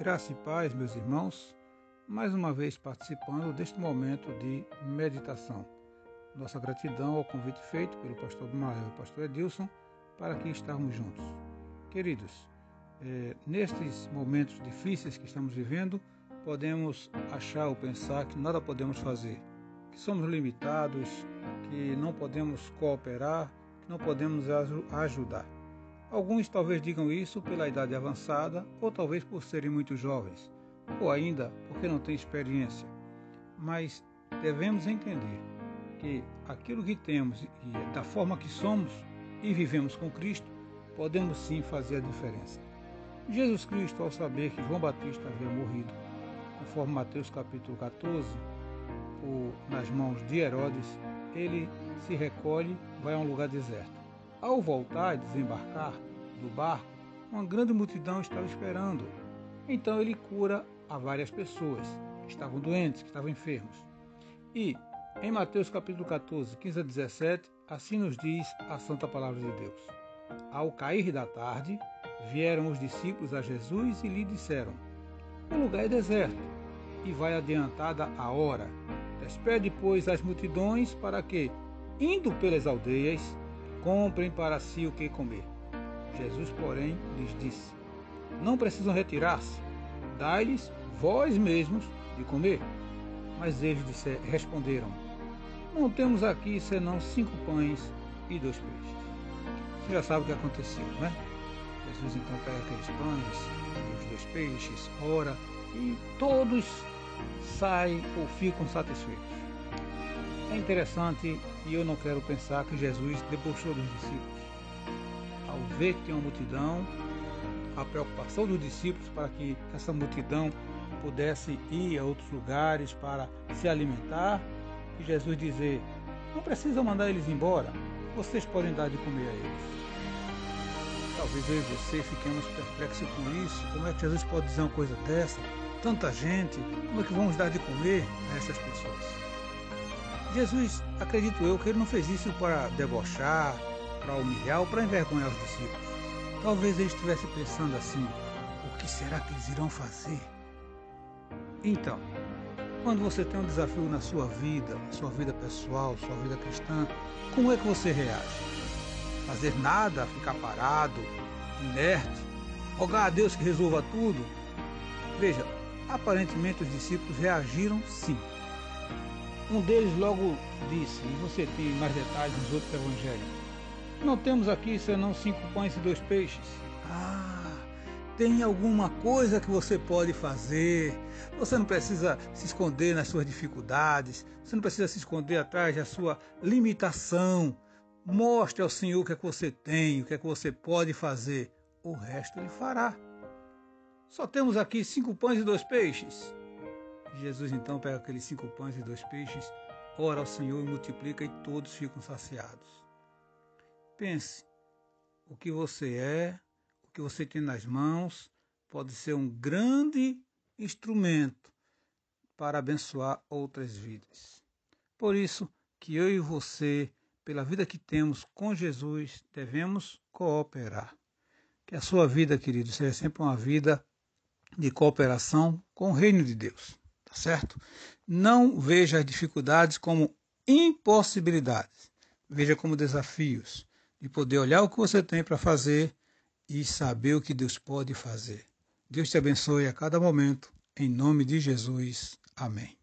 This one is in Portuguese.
Graça e paz, meus irmãos, mais uma vez participando deste momento de meditação. Nossa gratidão ao convite feito pelo pastor Bimael e pastor Edilson para aqui estarmos juntos. Queridos, é, nestes momentos difíceis que estamos vivendo, podemos achar ou pensar que nada podemos fazer, que somos limitados, que não podemos cooperar, que não podemos ajudar. Alguns talvez digam isso pela idade avançada, ou talvez por serem muito jovens, ou ainda porque não têm experiência. Mas devemos entender que aquilo que temos e da forma que somos e vivemos com Cristo, podemos sim fazer a diferença. Jesus Cristo, ao saber que João Batista havia morrido, conforme Mateus capítulo 14, por, nas mãos de Herodes, ele se recolhe, vai a um lugar deserto. Ao voltar e desembarcar do barco, uma grande multidão estava esperando. Então ele cura a várias pessoas que estavam doentes, que estavam enfermos. E em Mateus capítulo 14, 15 a 17, assim nos diz a santa palavra de Deus. Ao cair da tarde, vieram os discípulos a Jesus e lhe disseram: O lugar é deserto e vai adiantada a hora. Despede, pois, as multidões para que, indo pelas aldeias, comprem para si o que comer. Jesus, porém, lhes disse: Não precisam retirar-se, dai-lhes vós mesmos de comer. Mas eles disser, responderam: Não temos aqui senão cinco pães e dois peixes. Você já sabe o que aconteceu, né? Jesus então pega aqueles pães e os dois peixes, ora, e todos saem ou ficam satisfeitos. É interessante e eu não quero pensar que Jesus debochou dos discípulos. Ao ver que tem uma multidão, a preocupação dos discípulos para que essa multidão pudesse ir a outros lugares para se alimentar, e Jesus dizer: Não precisam mandar eles embora, vocês podem dar de comer a eles. Talvez eu e você fiquemos perplexos com isso. Como é que Jesus pode dizer uma coisa dessa? Tanta gente, como é que vamos dar de comer a essas pessoas? Jesus, acredito eu, que ele não fez isso para debochar, para humilhar ou para envergonhar os discípulos. Talvez ele estivesse pensando assim: o que será que eles irão fazer? Então, quando você tem um desafio na sua vida, sua vida pessoal, sua vida cristã, como é que você reage? Fazer nada, ficar parado, inerte, rogar a Deus que resolva tudo? Veja, aparentemente os discípulos reagiram sim. Um deles logo disse, e você tem mais detalhes nos outros evangelhos: Não temos aqui senão cinco pães e dois peixes. Ah, tem alguma coisa que você pode fazer. Você não precisa se esconder nas suas dificuldades, você não precisa se esconder atrás da sua limitação. Mostre ao Senhor o que é que você tem, o que é que você pode fazer. O resto ele fará. Só temos aqui cinco pães e dois peixes. Jesus então pega aqueles cinco pães e dois peixes, ora ao Senhor e multiplica e todos ficam saciados. Pense, o que você é, o que você tem nas mãos, pode ser um grande instrumento para abençoar outras vidas. Por isso que eu e você, pela vida que temos com Jesus, devemos cooperar. Que a sua vida, querido, seja sempre uma vida de cooperação com o reino de Deus tá certo? Não veja as dificuldades como impossibilidades, veja como desafios de poder olhar o que você tem para fazer e saber o que Deus pode fazer. Deus te abençoe a cada momento, em nome de Jesus. Amém.